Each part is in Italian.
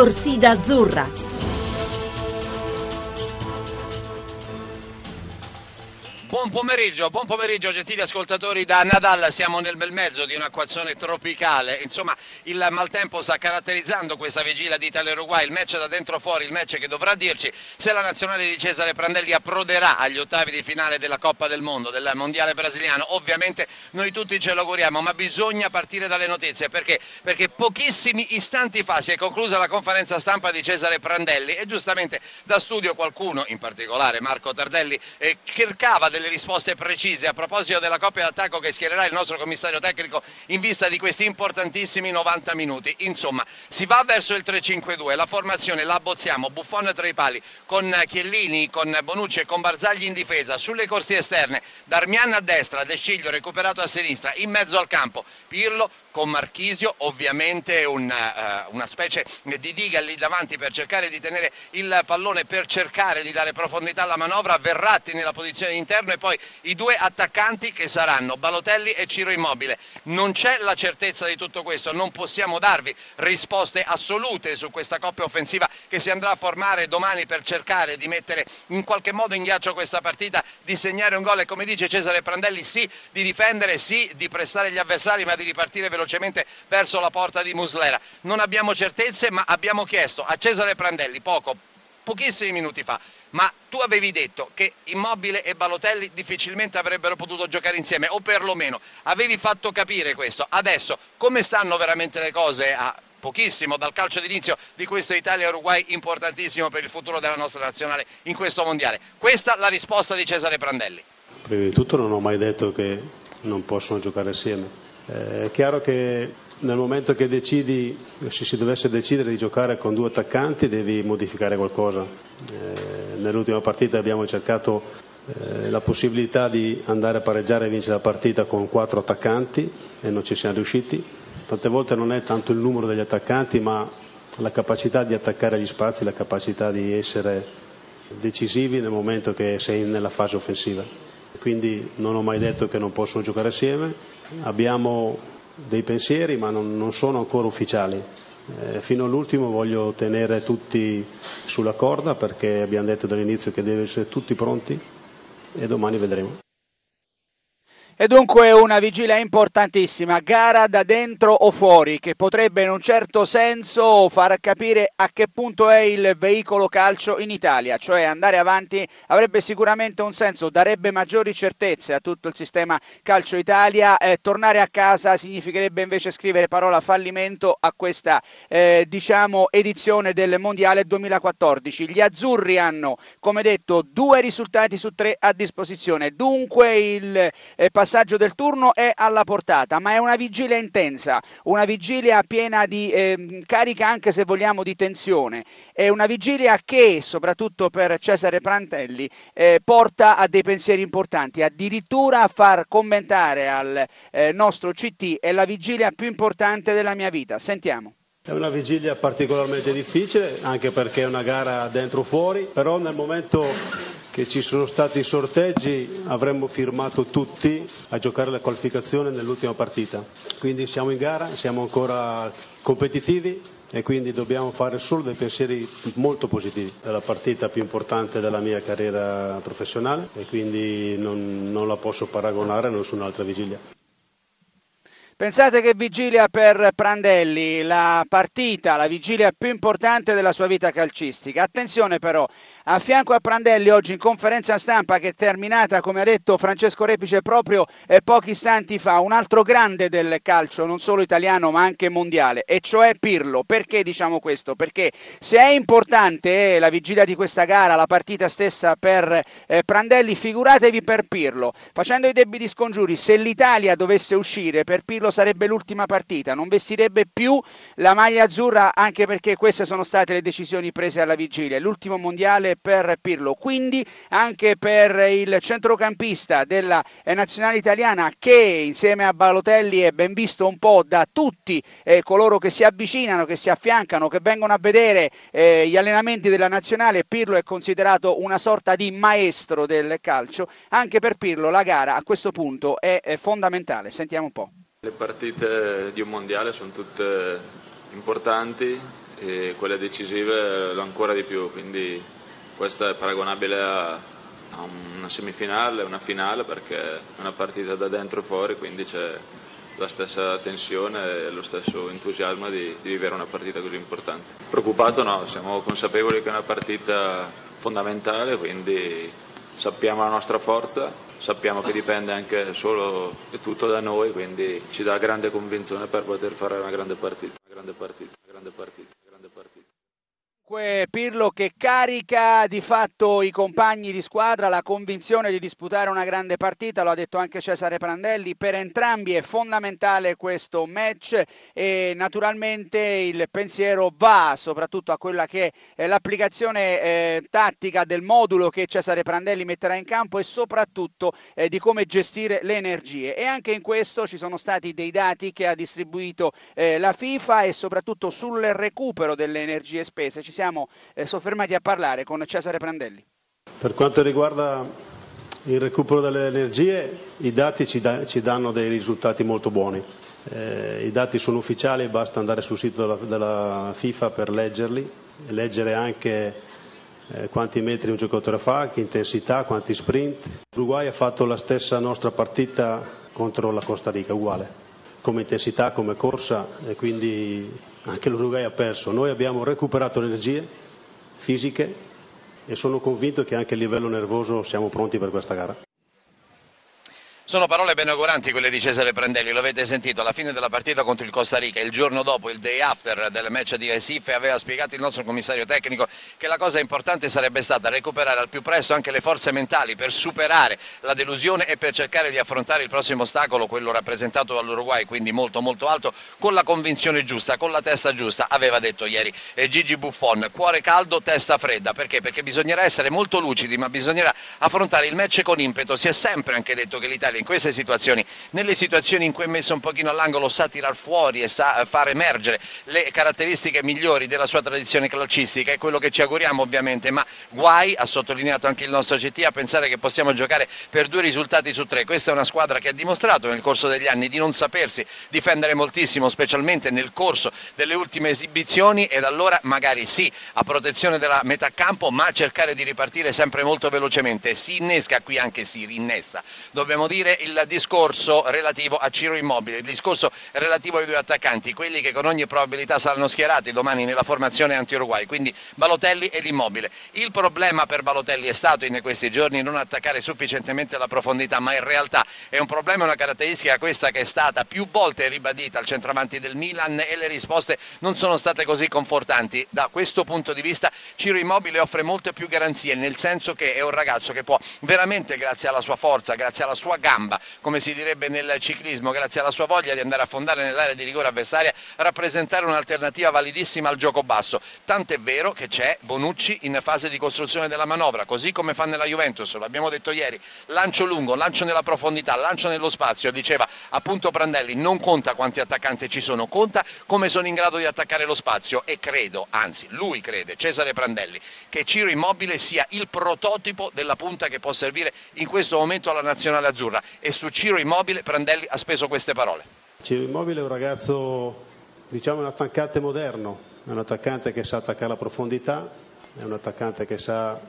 Torsida Azzurra. Buon pomeriggio, buon pomeriggio gentili ascoltatori da Nadal, siamo nel bel mezzo di un'acquazione tropicale, insomma il maltempo sta caratterizzando questa vigilia di Italia-Uruguay, il match da dentro fuori, il match che dovrà dirci se la nazionale di Cesare Prandelli approderà agli ottavi di finale della Coppa del Mondo, del Mondiale brasiliano, ovviamente noi tutti ce lo auguriamo, ma bisogna partire dalle notizie, perché? Perché pochissimi istanti fa si è conclusa la conferenza stampa di Cesare Prandelli e giustamente da studio qualcuno, in particolare Marco Tardelli, eh, cercava delle risposte precise a proposito della coppia d'attacco che schiererà il nostro commissario tecnico in vista di questi importantissimi 90 minuti. Insomma, si va verso il 3-5-2, la formazione la abbozziamo, Buffon tra i pali, con Chiellini, con Bonucci e con Barzagli in difesa, sulle corsie esterne, Darmian a destra, De Sciglio recuperato a sinistra, in mezzo al campo, Pirlo con Marchisio, ovviamente un, uh, una specie di diga lì davanti per cercare di tenere il pallone, per cercare di dare profondità alla manovra, Verratti nella posizione interna e poi i due attaccanti che saranno Balotelli e Ciro Immobile. Non c'è la certezza di tutto questo, non possiamo darvi risposte assolute su questa coppia offensiva che si andrà a formare domani per cercare di mettere in qualche modo in ghiaccio questa partita, di segnare un gol e come dice Cesare Prandelli sì di difendere, sì di pressare gli avversari ma di ripartire velocemente verso la porta di Muslera. Non abbiamo certezze ma abbiamo chiesto a Cesare Prandelli poco, pochissimi minuti fa ma tu avevi detto che Immobile e Balotelli difficilmente avrebbero potuto giocare insieme o perlomeno avevi fatto capire questo. Adesso come stanno veramente le cose a pochissimo dal calcio d'inizio di questo Italia-Uruguay importantissimo per il futuro della nostra nazionale in questo mondiale? Questa la risposta di Cesare Prandelli. Prima di tutto non ho mai detto che non possono giocare assieme. Eh, è chiaro che nel momento che decidi, se si dovesse decidere di giocare con due attaccanti, devi modificare qualcosa. Eh, nell'ultima partita abbiamo cercato eh, la possibilità di andare a pareggiare e vincere la partita con quattro attaccanti e non ci siamo riusciti. Tante volte non è tanto il numero degli attaccanti, ma la capacità di attaccare gli spazi, la capacità di essere decisivi nel momento che sei nella fase offensiva. Quindi non ho mai detto che non possono giocare assieme. Abbiamo dei pensieri ma non, non sono ancora ufficiali. Eh, fino all'ultimo voglio tenere tutti sulla corda perché abbiamo detto dall'inizio che devono essere tutti pronti e domani vedremo. E dunque una vigilia importantissima, gara da dentro o fuori, che potrebbe in un certo senso far capire a che punto è il veicolo calcio in Italia, cioè andare avanti avrebbe sicuramente un senso, darebbe maggiori certezze a tutto il sistema calcio Italia, eh, tornare a casa significherebbe invece scrivere parola fallimento a questa eh, diciamo edizione del Mondiale 2014. Gli azzurri hanno, come detto, due risultati su tre a disposizione, dunque il eh, passaggio del turno è alla portata, ma è una vigilia intensa, una vigilia piena di eh, carica anche se vogliamo di tensione, è una vigilia che soprattutto per Cesare Prantelli eh, porta a dei pensieri importanti, addirittura a far commentare al eh, nostro CT è la vigilia più importante della mia vita. Sentiamo. È una vigilia particolarmente difficile, anche perché è una gara dentro fuori, però nel momento che ci sono stati i sorteggi avremmo firmato tutti a giocare la qualificazione nell'ultima partita. Quindi siamo in gara, siamo ancora competitivi e quindi dobbiamo fare solo dei pensieri molto positivi. È la partita più importante della mia carriera professionale e quindi non, non la posso paragonare a nessun'altra vigilia. Pensate che vigilia per Prandelli, la partita, la vigilia più importante della sua vita calcistica. Attenzione però, a fianco a Prandelli oggi in conferenza stampa che è terminata, come ha detto Francesco Repice proprio eh, pochi istanti fa, un altro grande del calcio, non solo italiano ma anche mondiale, e cioè Pirlo. Perché diciamo questo? Perché se è importante eh, la vigilia di questa gara, la partita stessa per eh, Prandelli, figuratevi per Pirlo. Facendo i debiti scongiuri, se l'Italia dovesse uscire per Pirlo sarebbe l'ultima partita, non vestirebbe più la maglia azzurra anche perché queste sono state le decisioni prese alla vigilia, l'ultimo mondiale per Pirlo, quindi anche per il centrocampista della eh, nazionale italiana che insieme a Balotelli è ben visto un po' da tutti eh, coloro che si avvicinano, che si affiancano, che vengono a vedere eh, gli allenamenti della nazionale, Pirlo è considerato una sorta di maestro del calcio, anche per Pirlo la gara a questo punto è, è fondamentale, sentiamo un po'. Le partite di un mondiale sono tutte importanti e quelle decisive ancora di più, quindi questo è paragonabile a, a una semifinale, una finale perché è una partita da dentro e fuori, quindi c'è la stessa tensione e lo stesso entusiasmo di, di, vivere una partita così importante. Preoccupato no, siamo consapevoli che è una partita fondamentale, quindi sappiamo la nostra forza, sappiamo che dipende anche solo e tutto da noi, quindi ci dà grande convinzione per poter fare una grande partita. Una grande partita, una grande partita. Pirlo che carica di fatto i compagni di squadra, la convinzione di disputare una grande partita, lo ha detto anche Cesare Prandelli, per entrambi è fondamentale questo match e naturalmente il pensiero va soprattutto a quella che è l'applicazione eh, tattica del modulo che Cesare Prandelli metterà in campo e soprattutto eh, di come gestire le energie e anche in questo ci sono stati dei dati che ha distribuito eh, la FIFA e soprattutto sul recupero delle energie spese. Ci siamo eh, soffermati a parlare con Cesare Prandelli. Per quanto riguarda il recupero delle energie, i dati ci, da, ci danno dei risultati molto buoni. Eh, I dati sono ufficiali, basta andare sul sito della, della FIFA per leggerli e leggere anche eh, quanti metri un giocatore fa, che intensità, quanti sprint. L'Uruguay ha fatto la stessa nostra partita contro la Costa Rica, uguale, come intensità, come corsa e quindi anche l'Uruguay ha perso. Noi abbiamo recuperato le energie fisiche e sono convinto che anche a livello nervoso siamo pronti per questa gara. Sono parole beneauguranti quelle di Cesare Prandelli, lo avete sentito, alla fine della partita contro il Costa Rica, il giorno dopo, il day after del match di Recife, aveva spiegato il nostro commissario tecnico che la cosa importante sarebbe stata recuperare al più presto anche le forze mentali per superare la delusione e per cercare di affrontare il prossimo ostacolo, quello rappresentato dall'Uruguay, quindi molto molto alto, con la convinzione giusta, con la testa giusta, aveva detto ieri Gigi Buffon, cuore caldo, testa fredda, perché? Perché bisognerà essere molto lucidi, ma bisognerà affrontare il match con impeto, si è sempre anche detto che l'Italia in queste situazioni, nelle situazioni in cui è messo un pochino all'angolo sa tirar fuori e sa far emergere le caratteristiche migliori della sua tradizione calcistica, è quello che ci auguriamo ovviamente, ma guai, ha sottolineato anche il nostro CT, a pensare che possiamo giocare per due risultati su tre, questa è una squadra che ha dimostrato nel corso degli anni di non sapersi difendere moltissimo, specialmente nel corso delle ultime esibizioni ed allora magari sì, a protezione della metà campo, ma cercare di ripartire sempre molto velocemente, si innesca qui anche si rinnesta, dobbiamo dire il discorso relativo a Ciro Immobile, il discorso relativo ai due attaccanti, quelli che con ogni probabilità saranno schierati domani nella formazione anti-Uruguay, quindi Balotelli ed Immobile. Il problema per Balotelli è stato in questi giorni non attaccare sufficientemente la profondità, ma in realtà è un problema, una caratteristica questa che è stata più volte ribadita al centravanti del Milan e le risposte non sono state così confortanti. Da questo punto di vista Ciro Immobile offre molte più garanzie, nel senso che è un ragazzo che può veramente, grazie alla sua forza, grazie alla sua gamba, come si direbbe nel ciclismo, grazie alla sua voglia di andare a fondare nell'area di rigore avversaria, rappresentare un'alternativa validissima al gioco basso. Tant'è vero che c'è Bonucci in fase di costruzione della manovra, così come fa nella Juventus, l'abbiamo detto ieri, lancio lungo, lancio nella profondità, lancio nello spazio, diceva appunto Prandelli, non conta quanti attaccanti ci sono, conta come sono in grado di attaccare lo spazio. E credo, anzi lui crede, Cesare Prandelli, che Ciro Immobile sia il prototipo della punta che può servire in questo momento alla nazionale azzurra e su Ciro Immobile Prandelli ha speso queste parole. Ciro Immobile è un ragazzo, diciamo un attaccante moderno, è un attaccante che sa attaccare la profondità, è un attaccante che sa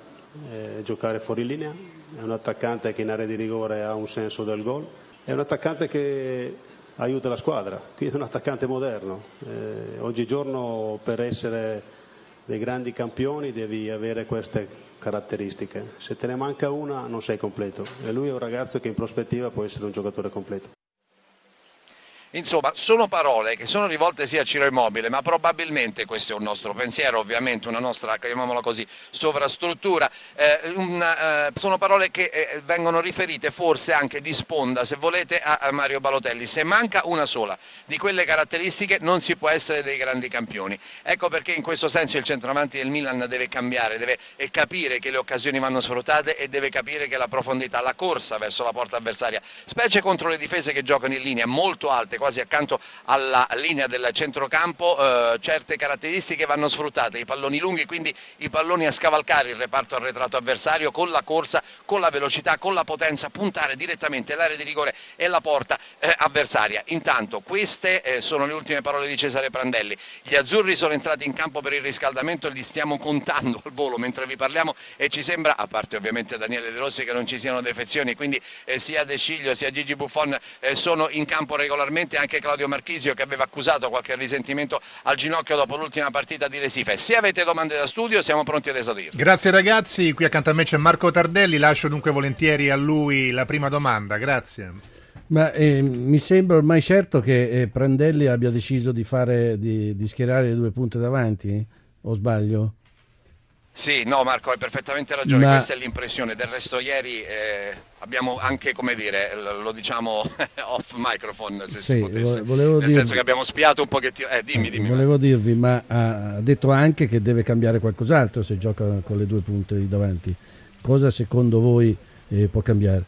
eh, giocare fuori linea, è un attaccante che in area di rigore ha un senso del gol, è un attaccante che aiuta la squadra, quindi è un attaccante moderno. Eh, oggigiorno per essere dei grandi campioni devi avere queste caratteristiche. Se te ne manca una non sei completo e lui è un ragazzo che in prospettiva può essere un giocatore completo. Insomma, sono parole che sono rivolte sia a Ciro Immobile, ma probabilmente questo è un nostro pensiero, ovviamente una nostra, chiamiamola così, sovrastruttura. Eh, una, eh, sono parole che eh, vengono riferite forse anche di sponda, se volete, a, a, Mario Balotelli. Se manca una sola di quelle caratteristiche non si può essere dei grandi campioni. Ecco perché in questo senso il centravanti del Milan deve cambiare, deve capire che le occasioni vanno sfruttate e deve capire che la profondità, la corsa verso la porta avversaria, specie contro le difese che giocano in linea molto alte quasi accanto alla linea del centrocampo, eh, certe caratteristiche vanno sfruttate, i palloni lunghi, quindi i palloni a scavalcare il reparto arretrato avversario con la corsa, con la velocità, con la potenza, puntare direttamente l'area di rigore e la porta eh, avversaria. Intanto queste eh, sono le ultime parole di Cesare Prandelli. Gli azzurri sono entrati in campo per il riscaldamento e li stiamo contando al volo mentre vi parliamo e ci sembra, a parte ovviamente Daniele De Rossi, che non ci siano defezioni, quindi eh, sia De Sciglio sia Gigi Buffon eh, sono in campo regolarmente, anche Claudio Marchisio che aveva accusato qualche risentimento al ginocchio dopo l'ultima partita di Resife. Se avete domande da studio siamo pronti ad esaudirle. Grazie ragazzi, qui accanto a me c'è Marco Tardelli, lascio dunque volentieri a lui la prima domanda, grazie. Ma eh, mi sembra ormai certo che eh, Prandelli abbia deciso di, fare, di, di schierare le due punte davanti, o sbaglio? Sì, no Marco, hai perfettamente ragione, Ma... questa è l'impressione, del resto ieri eh, abbiamo anche, come dire, lo diciamo off microphone se sì, si potesse, nel dirvi... senso che abbiamo spiato un pochettino, eh, dimmi, dimmi. Volevo dirvi, ma ha detto anche che deve cambiare qualcos'altro se gioca con le due punte di davanti, cosa secondo voi eh, può cambiare?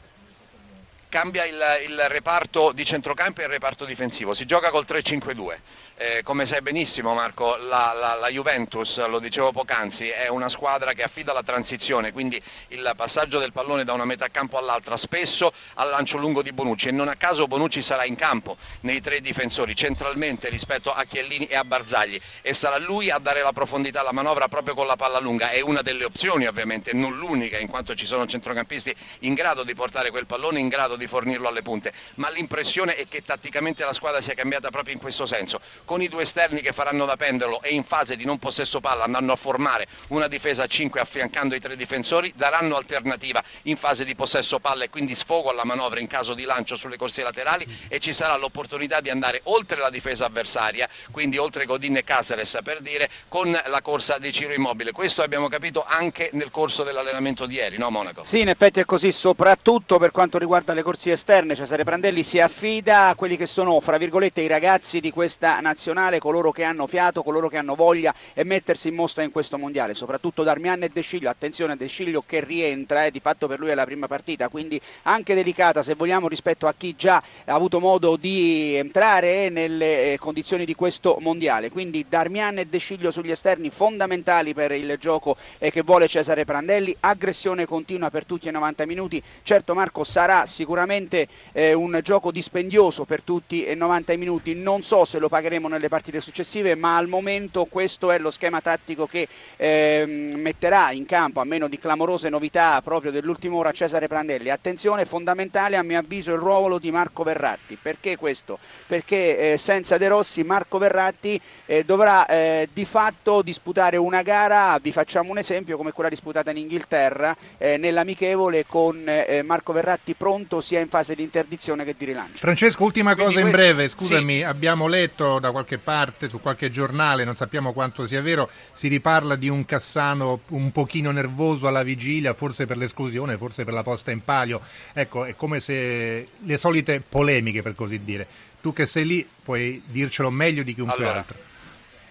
cambia il, il, reparto di centrocampo e il reparto difensivo, si gioca col 3-5-2. Eh, come sai benissimo Marco, la, la, la, Juventus, lo dicevo poc'anzi, è una squadra che affida la transizione, quindi il passaggio del pallone da una metà campo all'altra, spesso al lancio lungo di Bonucci e non a caso Bonucci sarà in campo nei tre difensori centralmente rispetto a Chiellini e a Barzagli e sarà lui a dare la profondità alla manovra proprio con la palla lunga, è una delle opzioni ovviamente, non l'unica in quanto ci sono centrocampisti in grado di portare quel pallone, in grado di fornirlo alle punte, ma l'impressione è che tatticamente la squadra sia cambiata proprio in questo senso, con i due esterni che faranno da pendolo e in fase di non possesso palla andranno a formare una difesa a 5 affiancando i tre difensori, daranno alternativa in fase di possesso palla e quindi sfogo alla manovra in caso di lancio sulle corsie laterali e ci sarà l'opportunità di andare oltre la difesa avversaria, quindi oltre Godin e Caceres per dire, con la corsa di Ciro Immobile. Questo abbiamo capito anche nel corso dell'allenamento di ieri, no Monaco? Sì, in effetti è così, soprattutto per quanto riguarda le corsie esterne Cesare Prandelli si affida a quelli che sono fra virgolette i ragazzi di questa nazionale, coloro che hanno fiato, coloro che hanno voglia e mettersi in mostra in questo mondiale, soprattutto Darmian e De Sciglio, attenzione De Sciglio che rientra, eh, di fatto per lui è la prima partita, quindi anche delicata se vogliamo rispetto a chi già ha avuto modo di entrare nelle eh, condizioni di questo mondiale, quindi Darmian e De Sciglio sugli esterni fondamentali per il gioco che vuole Cesare Prandelli, aggressione continua per tutti i 90 minuti, certo Marco sarà sicuramente eh, un gioco dispendioso per tutti e 90 minuti, non so se lo pagheremo nelle partite successive, ma al momento questo è lo schema tattico che eh, metterà in campo, a meno di clamorose novità proprio dell'ultima ora Cesare Prandelli. Attenzione, fondamentale a mio avviso il ruolo di Marco Verratti. Perché questo? Perché eh, senza De Rossi Marco Verratti eh, dovrà eh, di fatto disputare una gara, vi facciamo un esempio come quella disputata in Inghilterra, eh, nell'amichevole con Marco Verratti pronto sia in fase di interdizione che di rilancio. Francesco, ultima Quindi cosa in breve, scusami, sì. abbiamo letto da qualche parte, su qualche giornale, non sappiamo quanto sia vero, si riparla di un Cassano un pochino nervoso alla vigilia, forse per l'esclusione, forse per la posta in palio. Ecco, è come se le solite polemiche, per così dire. Tu che sei lì puoi dircelo meglio di chiunque allora. altro.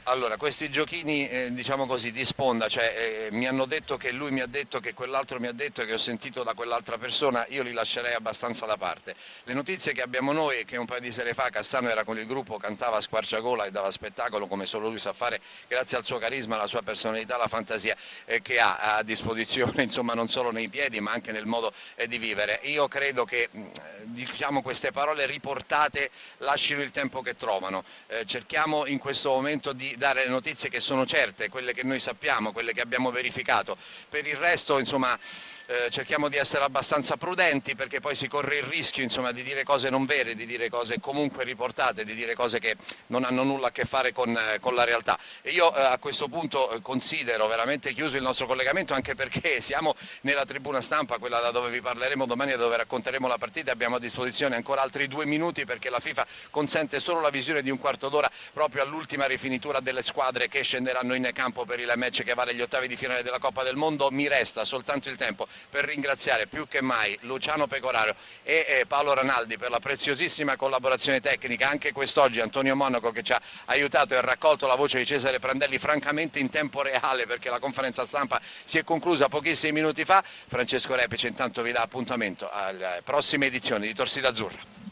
Allora, questi giochini, eh, diciamo così, di sponda, cioè eh, mi hanno detto che lui mi ha detto che quell'altro mi ha detto e che ho sentito da quell'altra persona, io li lascerei abbastanza da parte. Le notizie che abbiamo noi è che un paio di sere fa Cassano era con il gruppo, cantava a squarciagola e dava spettacolo come solo lui sa fare, grazie al suo carisma, alla sua personalità, alla fantasia eh, che ha a disposizione, insomma non solo nei piedi ma anche nel modo eh, di vivere. Io credo che mm, diciamo, queste parole riportate lasciano il tempo che trovano, eh, cerchiamo in questo momento di dare le notizie che sono certe, quelle che noi sappiamo, quelle che abbiamo verificato. Per il resto, insomma, eh, cerchiamo di essere abbastanza prudenti perché poi si corre il rischio insomma, di dire cose non vere, di dire cose comunque riportate, di dire cose che non hanno nulla a che fare con, eh, con la realtà. E io eh, a questo punto eh, considero veramente chiuso il nostro collegamento anche perché siamo nella tribuna stampa, quella da dove vi parleremo domani e dove racconteremo la partita, abbiamo a disposizione ancora altri due minuti perché la FIFA consente solo la visione di un quarto d'ora proprio all'ultima rifinitura delle squadre che scenderanno in campo per il match che vale gli ottavi di finale della Coppa del Mondo. Mi resta soltanto il tempo per ringraziare più che mai Luciano Pecoraro e eh, Paolo Ranaldi per la preziosissima collaborazione tecnica, anche quest'oggi Antonio Monaco che ci ha aiutato e ha raccolto la voce di Cesare Prandelli francamente in tempo reale perché la conferenza stampa si è conclusa pochissimi minuti fa, Francesco Repice intanto vi dà appuntamento alle prossime edizioni di Torsida Azzurra.